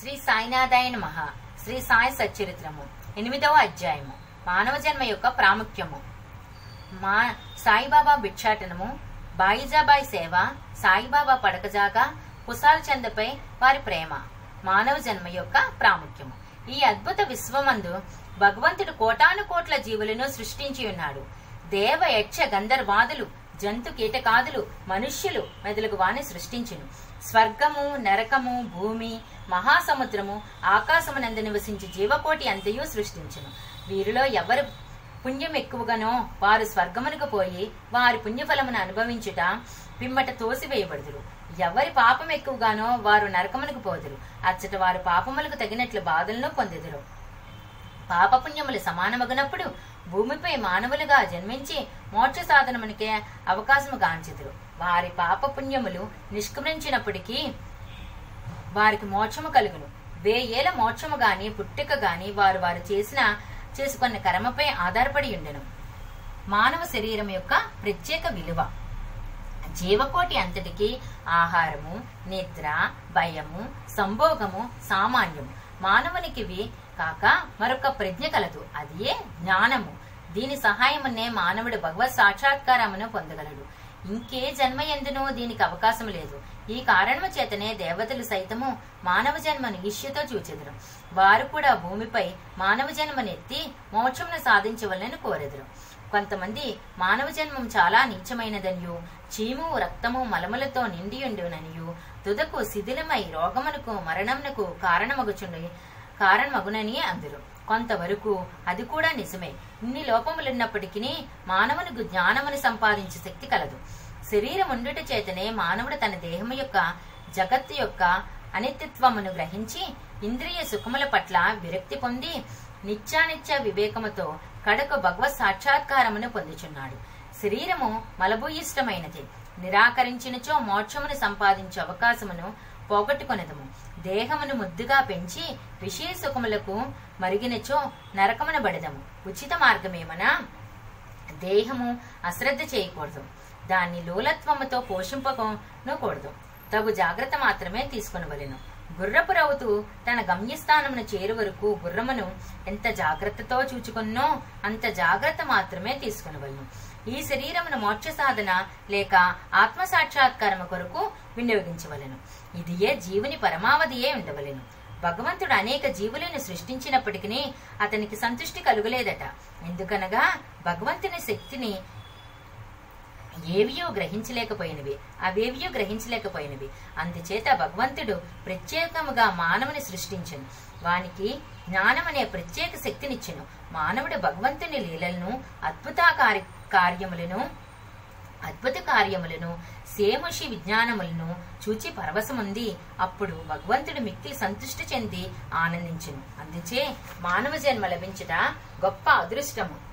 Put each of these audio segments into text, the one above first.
శ్రీ సాయినాథాయ మహా శ్రీ సాయి సచ్చరిత్రము. ఎనిమిదవ అధ్యాయము. మానవ జన్మ యొక్క ప్రాముఖ్యము. మా సాయిబాబా భిక్షాటనము బాయిజాబాయి సేవ సాయిబాబా పడకజాగా కుసాల్ చందపై వారి ప్రేమ మానవ జన్మ యొక్క ప్రాముఖ్యము. ఈ అద్భుత విశ్వమందు భగవంతుడు కోటాను కోట్ల జీవులను సృష్టించి ఉన్నాడు. దేవ యక్ష గంధర్వాదులు జంతు కీటకాదులు మనుష్యులు మెదలుగు వాని సృష్టించును. స్వర్గము నరకము భూమి మహాసముద్రము ఆకాశమునందు నివసించి జీవకోటి అంతయు సృష్టించును. వీరిలో ఎవరు పుణ్యం ఎక్కువగానో వారు స్వర్గమునకు పోయి వారి పుణ్యఫలమును అనుభవించుట పిమ్మట తోసివేయబడుదురు. ఎవరి పాపం ఎక్కువగానో వారు నరకమునకు పోదురు. అచ్చట వారు పాపములకు తగినట్లు బాధలను పొందెదురు. పాపపుణ్యములు సమానమగినప్పుడు భూమిపై మానవులుగా జన్మించి మోక్ష సాధనమునికే అవకాశము గాంచెదురు వారి పాపపుణ్యములు నిష్క్రమించినప్పటికీ వారికి మోక్షము కలుగును. వేయేల మోక్షము గాని పుట్టుక గాని వారు వారు చేసిన చేసుకున్న కర్మపై ఆధారపడి ఉండెను. మానవ శరీరం యొక్క ప్రత్యేక విలువ. జీవకోటి అంతటికి ఆహారము నిద్ర భయము సంభోగము సామాన్యము. మానవునికివి కాక మరొక ప్రజ్ఞ కలదు. అదియే జ్ఞానము. దీని సహాయమునే మానవుడు భగవత్ సాక్షాత్కారమును పొందగలడు. ఇంకే జన్మ ఎందునో దీనికి అవకాశం లేదు. ఈ కారణము చేతనే దేవతలు సైతము మానవ జన్మను ఈష్యతో చూచెదరు. వారు కూడా భూమిపై మానవ జన్మనెత్తి మోక్షమును సాధించవలని కోరెదరు. కొంతమంది మానవ జన్మం చాలా నీచమైనదనియు చీము రక్తము మలములతో నిండియుండుననియు తుదకు శిథిలమై రోగమునకు మరణమునకు కారణమగుచుండి కారణమగునని అందరు. కొంతవరకు అది కూడా నిజమే. ఇన్ని లోపములున్నప్పటికీ మానవునికి జ్ఞానమును సంపాదించే శక్తి కలదు. శరీరం ఉండుట చేతనే మానవుడు తన దేహము యొక్క జగత్తు యొక్క అనిత్యత్వమును గ్రహించి ఇంద్రియ సుఖముల పట్ల విరక్తి పొంది నిత్యానిత్య వివేకముతో కడకు భగవత్ సాక్షాత్కారమును పొందుచున్నాడు. శరీరము మలభూయిష్టమైనది. నిరాకరించినచో మోక్షమును సంపాదించే అవకాశమును పోగొట్టుకొనదము. దేహమును ముద్దుగా పెంచి విషయ సుఖములకు మరిగినచో నరకమున బడదము ఉచిత మార్గమేమనా? దేహము అశ్రద్ధ చేయకూడదు. దాన్ని లోలత్వముతో పోషింపకూడదు తగు జాగ్రత్త మాత్రమే తీసుకునవలెను. గుర్రపు రౌతు తన గమ్యస్థానమును చేరు వరకు గుర్రమును ఎంత జాగ్రత్తతో చూచుకున్నో అంత జాగ్రత్త మాత్రమే తీసుకునవలను. ఈ శరీరమును మోక్ష సాధన లేక ఆత్మ సాక్షాత్కారము కొరకు వినియోగించవలెను. ఇదియే జీవుని పరమావధియే ఉండవలెను. భగవంతుడు అనేక జీవులను సృష్టించినప్పటికీ అతనికి సంతృష్టి కలుగలేదట. ఎందుకనగా భగవంతుని శక్తిని ఏవియో గ్రహించలేకపోయినవి అవేవియో గ్రహించలేకపోయినవి. అందుచేత భగవంతుడు ప్రత్యేకముగా మానవుని సృష్టించను. వానికి జ్ఞానం అనే ప్రత్యేక శక్తినిచ్చెను. మానవుడు భగవంతుని లీలలను అద్భుత కార్యములను అద్భుత కార్యములను సేముషి విజ్ఞానములను చూచి పరవశముంది. అప్పుడు భగవంతుడు మిక్కిలి సంతృష్టి చెంది ఆనందించును. అందుచే మానవ జన్మ లభించుట గొప్ప అదృష్టము.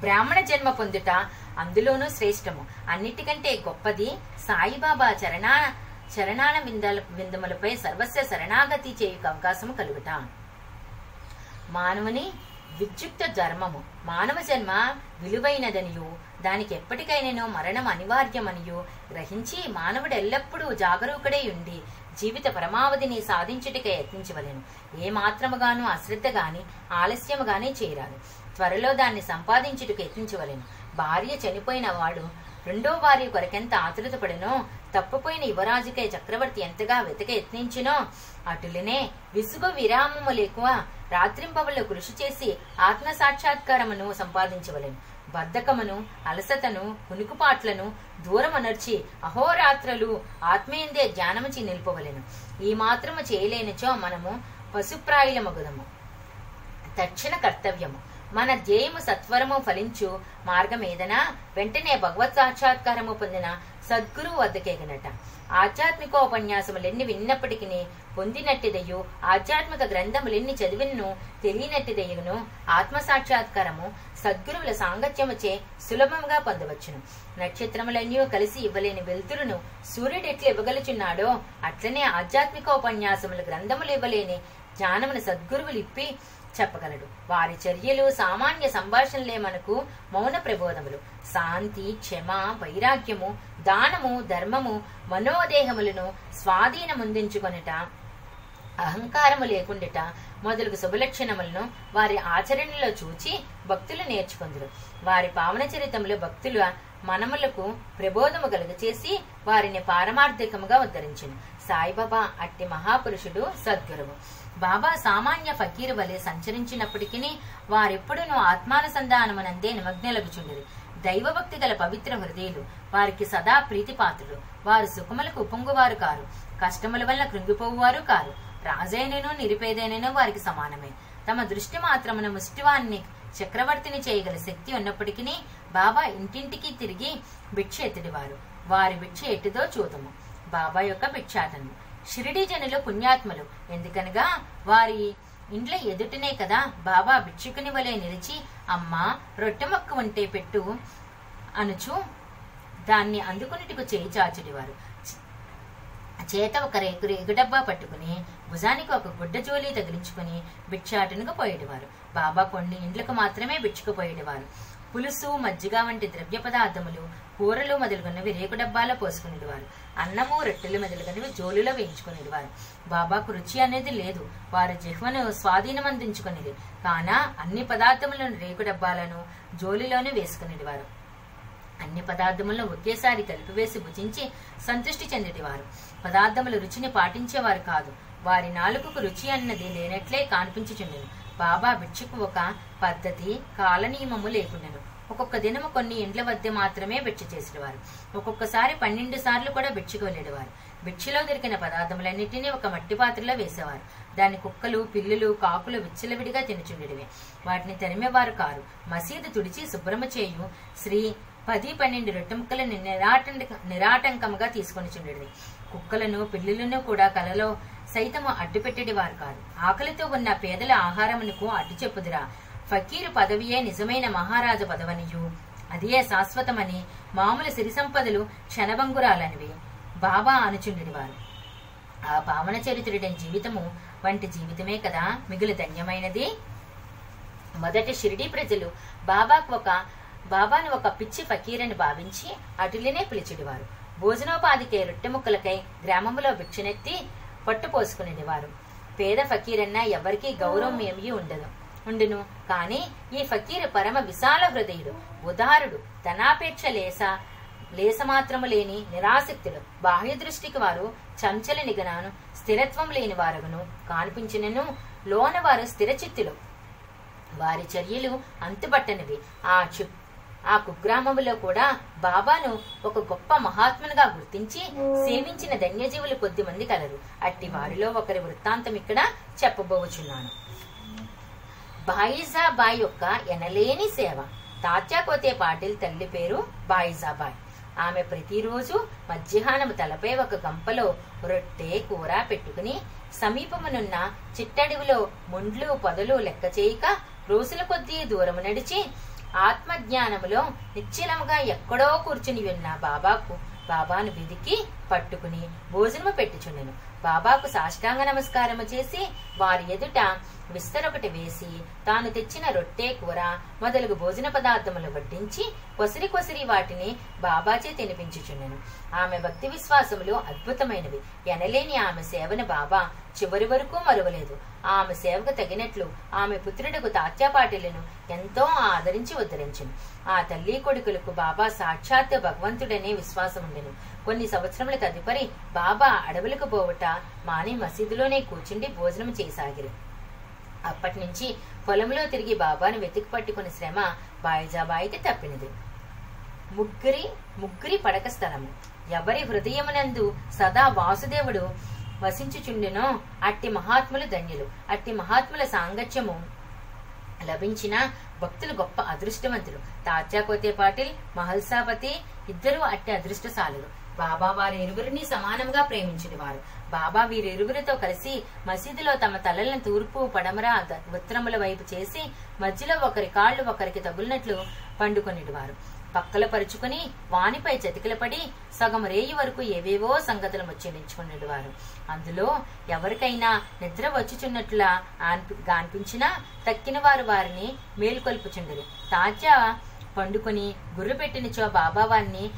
బ్రాహ్మణ జన్మ పొందుట అందులోనూ శ్రేష్టము. అన్నిటికంటే గొప్పది సాయిబాబా చరణా చరణాన విందల విందములపై సర్వస్వ శరణాగతి చేయుక అవకాశము కలుగుట. మానవుని విద్యుక్త ధర్మము మానవ జన్మ విలువైనదనియు దానికి ఎప్పటికైనానో మరణం అనివార్యమనియు గ్రహించి మానవుడు ఎల్లప్పుడూ జాగరూకుడై ఉండి జీవిత పరమావధిని సాధించుటకే యత్నించవలెను. ఏ మాత్రముగాను అశ్రద్ధ గాని ఆలస్యముగానే చేరాలి చేయరాదు త్వరలో దాన్ని సంపాదించుటకు యత్నించవలెను. భార్య చనిపోయిన వాడు రెండో వారి కొరకెంత ఆతురత పడినో తప్పుపోయిన యువరాజుకై చక్రవర్తి ఎంతగా వెతక యత్నించినో అటులనే విసుగు విరామము లేకువ రాత్రింపవల్లో కృషి చేసి ఆత్మ సాక్షాత్కారమును సంపాదించవలెను. బద్ధకమును అలసతను కునుకుపాట్లను దూరమనర్చి అహోరాత్రలు ఆత్మీయందే ధ్యానముచి నిలుపవలెను. ఈ మాత్రము చేయలేనిచో మనము పశుప్రాయుల మగుదము తక్షణ కర్తవ్యము. మన ధ్యేయము సత్వరము ఫలించు మార్గమేదనా? వెంటనే భగవత్ సాక్షాత్కారము పొందిన సద్గురువు వద్దకేగనట ఆధ్యాత్మికోపన్యాసములెన్ని విన్నప్పటికీ పొందినట్టిదయు ఆధ్యాత్మిక గ్రంథములెన్ని చదివినను తెలియనట్టిదయును ఆత్మ సాక్షాత్కారము సద్గురువుల సాంగత్యముచే సులభంగా పొందవచ్చును. నక్షత్రములన్నీ కలిసి ఇవ్వలేని వెలుతురును సూర్యుడు ఎట్లు ఇవ్వగలుచున్నాడో అట్లనే ఆధ్యాత్మికోపన్యాసముల గ్రంథములు ఇవ్వలేని జ్ఞానమును సద్గురువులు ఇప్పి చెప్పగలడు. వారి చర్యలు సామాన్య సంభాషణలే మనకు మౌన ప్రబోధములు. శాంతి క్షమ వైరాగ్యము దానము ధర్మము మనోదేహములను స్వాధీనముందించుకొనుట అహంకారము లేకుండుట మొదలగు శుభలక్షణములను వారి ఆచరణలో చూచి భక్తులు నేర్చుకుందరు. వారి పావన చరితంలో భక్తుల మనములకు ప్రబోధము కలుగచేసి వారిని పారమార్థికముగా ఉద్ధరించింది సాయిబాబా అట్టి మహాపురుషుడు సద్గురువు. బాబా సామాన్య ఫకీరు వలె సంచరించినప్పటికీ వారెప్పుడునూ ఆత్మానుసంధానమునందే నిమగ్నలగుచుండరు. దైవభక్తి గల పవిత్ర హృదయులు వారికి సదా ప్రీతిపాత్రులు. వారు సుఖములకు ఉప్పొంగువారు కారు. కష్టముల వల్ల కృంగిపోవువారు కారు. రాజైనను నిరుపేదైనను వారికి సమానమే. తమ దృష్టి మాత్రమున ముష్టివాన్ని చక్రవర్తిని చేయగల శక్తి ఉన్నప్పటికీ బాబా ఇంటింటికి తిరిగి భిక్ష ఎత్తిడివారు. వారి భిక్ష ఎట్టిదో చూదము. బాబా యొక్క భిక్షాటనము. షిరిడి జనులు పుణ్యాత్ములు. ఎందుకనగా వారి ఇండ్ల ఎదుటనే కదా బాబా భిక్షుకుని వలె నిలిచి అమ్మా రొట్టె మొక్క ఉంటే పెట్టు అనుచు దాన్ని అందుకునిటికు చేయి చాచుడివారు. చేత ఒక రేకు రేగు డబ్బా పట్టుకుని భుజానికి ఒక గుడ్డ జోలి తగిలించుకుని భిక్షాటనకు పోయేటివారు. బాబా కొన్ని ఇండ్లకు మాత్రమే బిచ్చుకుపోయేటివారు పులుసు మజ్జిగ వంటి ద్రవ్య పదార్థములు కూరలు మొదలుగున్నవి రేకు డబ్బాలో పోసుకునేవారు. అన్నము రొట్టెలు మొదలుగున్నవి జోలులో వేయించుకునేవారు. బాబాకు రుచి అనేది లేదు. వారి జిహ్వను స్వాధీనం అందించుకునేది. కానా అన్ని పదార్థములను రేకు డబ్బాలను జోలిలోనే వేసుకునేవారు. అన్ని పదార్థములను ఒకేసారి కలిపివేసి భుజించి సంతృష్టి చెందేటివారు పదార్థముల రుచిని పాటించేవారు కాదు. వారి నాలుకకు రుచి అన్నది లేనట్లే కానిపించుచుండెను. బాబా భిక్షకు ఒక పద్ధతి కాలనియమము లేకుండెను. ఒక్కొక్క దినము కొన్ని ఇండ్ల వద్ద మాత్రమే భిక్ష చేసేవారు. ఒక్కొక్కసారి పన్నెండు సార్లు కూడా భిక్షకు వెళ్ళేవారు. భిక్షలో దొరికిన పదార్థములన్నింటినీ ఒక మట్టి పాత్రలో వేసేవారు. దాని కుక్కలు పిల్లులు కాకులు విచ్చలవిడిగా తినుచుండేవి వాటిని తరిమేవారు కారు. మసీదు తుడిచి శుభ్రమ చేయు శ్రీ పది పన్నెండు రొట్టె ముక్కలను నిరాటంక నిరాటంకముగా తీసుకొని చుండేది కుక్కలను పిల్లులను కూడా కలలో సైతము అడ్డుపెట్టేవారు కాదు ఆకలితో ఉన్న పేదల ఆహారమునకు అడ్డు చెప్పుదిరా. ఫకీరు పదవియే నిజమైన మహారాజు పదవనియు. అదే శాశ్వతమని మామూలు సిరి సంపదలు క్షణభంగురాలనివి. బాబా అనుచుండెడి వారు ఆ పావన చరిత్రుడైన జీవితము వంటి జీవితమే కదా మిగులు ధన్యమైనది? మొదటి షిరిడి ప్రజలు బాబాకు ఒక బాబాను ఒక పిచ్చి ఫకీరని భావించి అటులనే పిలిచిడివారు భోజనోపాధికే రొట్టె ముక్కలకై గ్రామంలో భిక్షనెత్తి పట్టుపోసుకునేవారు పేద ఫకీరన్నా ఎవరికీ గౌరవం ఏమీ ఉండదు. ఉండును. కాని ఈ ఫకీరు పరమ విశాల హృదయుడు ఉదారుడు ధనాపేక్ష లేస లేసమాత్రము లేని నిరాసక్తుడు బాహ్య దృష్టికి వారు చంచల నిగనాను స్థిరత్వం లేని వారగును. కానిపించినను లోన వారు స్థిరచిత్తులు. వారి చర్యలు అంతుబట్టనివి ఆ చు ఆ కుగ్రామములో కూడా బాబాను ఒక గొప్ప మహాత్మునిగా గుర్తించి సేవించిన ధన్యజీవులు కొద్ది మంది కలరు. అట్టి వారిలో ఒకరి వృత్తాంతం ఇక్కడ చెప్పబోచున్నాను. బాయిజాబాయ్ యొక్క ఎనలేని సేవ. తాత్యాకోతే పాటిల్ తల్లి పేరు బాయిజాబాయ్. ఆమె ప్రతిరోజు మధ్యాహ్నం తలపై ఒక గంపలో రొట్టె కూర పెట్టుకుని సమీపమునున్న చిట్టడివిలో ముండ్లు పొదలు లెక్క చేయక రోజుల కొద్దీ దూరము నడిచి ఆత్మజ్ఞానములో నిశ్చలముగా ఎక్కడో కూర్చుని ఉన్న బాబాకు బాబాను వెదికి పట్టుకుని భోజనము పెట్టుచుండెను. బాబాకు సాష్టాంగ నమస్కారము చేసి వారి ఎదుట విస్తరొకటి వేసి తాను తెచ్చిన రొట్టె కూర మొదలగు భోజన పదార్థములు వడ్డించి కొసిరి కొసిరి వాటిని బాబాచే తినిపించుచున్నాను ఆమె భక్తి విశ్వాసములు అద్భుతమైనవి. ఎనలేని ఆమె సేవను బాబా చివరి వరకు మరువలేదు. ఆమె సేవకు తగినట్లు ఆమె పుత్రుడుకు తాత్యాపాటిలను ఎంతో ఆదరించి ఉద్ధరించింది ఆ తల్లి కొడుకులకు బాబా సాక్షాత్ భగవంతుడనే విశ్వాసం ఉండెను కొన్ని సంవత్సరముల తదుపరి బాబా అడవులకు పోవుట మాని మసీదులోనే కూర్చుండి భోజనం చేయసాగిరు అప్పటి నుంచి పొలంలో తిరిగి బాబాను వెతికి పట్టుకుని శ్రమ బాయిజాబాయికి తప్పినది. ముగ్గురి ముగ్గురి పడక స్థలము. ఎవరి హృదయమునందు సదా వాసుదేవుడు వసించుచుండెనో అట్టి మహాత్ములు ధన్యులు. అట్టి మహాత్ముల సాంగత్యము లభించిన భక్తులు గొప్ప అదృష్టవంతులు. తాత్యాకోతే పాటిల్ మహల్సాపతి ఇద్దరు అట్టి అదృష్టశాలులు. బాబా వారి ఇరువురిని సమానంగా ప్రేమించినవారు బాబా వీరిరువురితో కలిసి మసీదులో తమ తలలను తూర్పు పడమర ఉత్తరముల వైపు చేసి మధ్యలో ఒకరి కాళ్ళు ఒకరికి తగులినట్లు పండుకొనిటివారు. పక్కల పరుచుకుని వానిపై చతికిలపడి సగం రేయి వరకు ఏవేవో సంగతులు ముచ్చరించుకునేవారు అందులో ఎవరికైనా నిద్ర వచ్చుచున్నట్లా ఆన్పి- గాన్పించినా తక్కిన వారు వారిని మేలుకొల్పుచుండరు. తాజా పండుకొని గుర్రు పెట్టినచో బాబా వారిని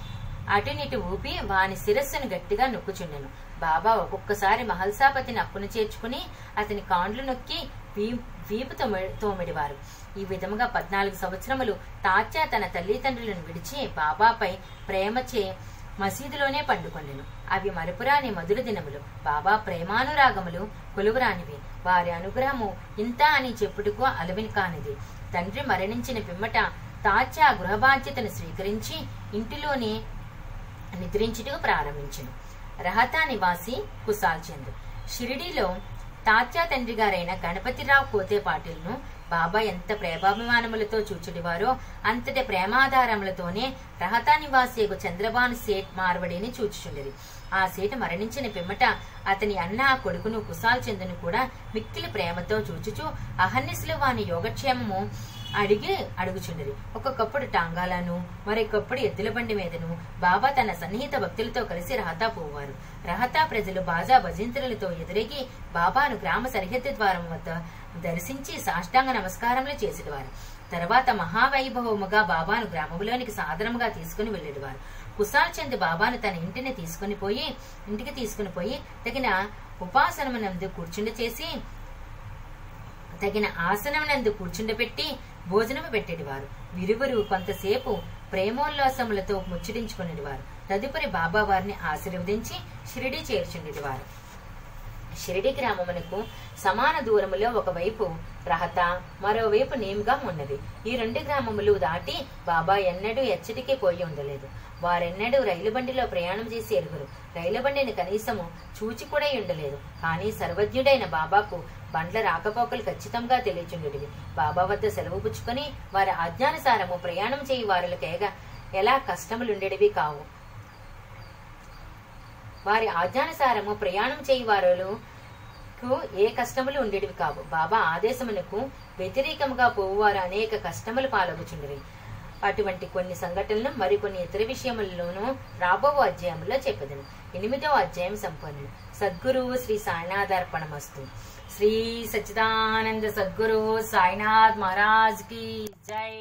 అటునిటు ఊపి వాని శిరస్సును గట్టిగా నొక్కుచుండెను. బాబా ఒక్కొక్కసారి మహల్సాపతిని అప్పును చేర్చుకుని అతని కాండ్లు నొక్కి వీ- వీపు తోమిడివారు. ఈ విధముగా పద్నాలుగు సంవత్సరములు తాత్యా తన తల్లిదండ్రులను విడిచి బాబాపై ప్రేమచే మసీదులోనే పండుకొండెను. అవి మరుపురాని మధుర దినములు. బాబా ప్రేమానురాగములు కొలువురానివి. వారి అనుగ్రహము ఇంత అని చెప్పుటకు అలవిని కానిది. తండ్రి మరణించిన పిమ్మట తాత్యా గృహ బాధ్యతను స్వీకరించి ఇంటిలోనే నిద్రించుటకు ప్రారంభించను. రహతా నివాసి కుసాల్ చంద్ షిరిడీలో తాత్యా తండ్రి గారైన గణపతిరావు కోతే పాటిల్ను. బాబా ఎంత ప్రేమాభిమానములతో చూచుడివారో అంతటి ప్రేమాధారములతోనే రహతా నివాసియకు చంద్రబాను సేట్ మార్వడిని చూచుచుండేది ఆ సేటు మరణించిన పిమ్మట అతని అన్న ఆ కొడుకును కుసాల్ చందును కూడా మిక్కిలి ప్రేమతో చూచుచు అహర్నిశలు వాని యోగక్షేమము అడిగి అడుగుచుండేది. ఒక్కొక్కప్పుడు టాంగాలను మరొకప్పుడు ఎద్దుల బండి మీదను బాబా తన సన్నిహిత భక్తులతో కలిసి రహతా పోవారు రహతా ప్రజలు బాజా భజంత్రులతో ఎదురెగి బాబాను గ్రామ సరిహద్దు ద్వారం వద్ద దర్శించి సాష్టాంగ నమస్కారములు చేసేవారు తర్వాత మహావైభవముగా బాబాను గ్రామములోనికి సాదరముగా తీసుకుని వెళ్ళేవారు. కుసాల్ చంద్ బాబాను తన ఇంటిని తీసుకుని పోయి ఇంటికి తీసుకుని పోయి తగిన ఉపాసనమునందు కూర్చుండ చేసి తగిన ఆసనమునందు కూర్చుండబెట్టి భోజనము పెట్టేటివారు. విరువురు కొంతసేపు ప్రేమోల్లాసములతో ముచ్చటించుకునేటివారు. తదుపరి బాబా వారిని ఆశీర్వదించి షిరిడి చేర్చుండేటివారు. షిరిడి గ్రామమునకు సమాన దూరములో ఒకవైపు రహత మరోవైపు నేమ్గా ఉన్నది. ఈ రెండు గ్రామములు దాటి బాబా ఎన్నడూ ఎచ్చటికి పోయి ఉండలేదు. వారెన్నడూ రైలు బండిలో ప్రయాణం చేసి ఎరుగురు. రైలు బండిని కనీసము చూచి కూడా ఉండలేదు. కానీ సర్వజ్ఞుడైన బాబాకు బండ్ల రాకపోకలు ఖచ్చితంగా తెలియచుండేటివి బాబా వద్ద సెలవు పుచ్చుకొని వారి ఆజ్ఞానుసారము ప్రయాణం చేయి వారులకేగా ఎలా కష్టములుండేటివి కావు. వారి ఆజ్ఞానుసారము ప్రయాణం చేయి వారు ఏ కష్టములు ఉండేటివి కావు. బాబా ఆదేశమునకు వ్యతిరేకముగా పోవువారు అనేక కష్టములు పాలగుచుండేవి అటువంటి కొన్ని సంఘటనలు మరికొన్ని ఇతర విషయములలోనూ రాబో అధ్యాయంలో చెప్పదను. ఎనిమిదవ అధ్యాయం సంపన్నులు సద్గురువు శ్రీ సాయినాథార్పణమస్తు శ్రీ సచ్చిదానంద సద్గురు సాయినాథ్ మహారాజ్కి జై.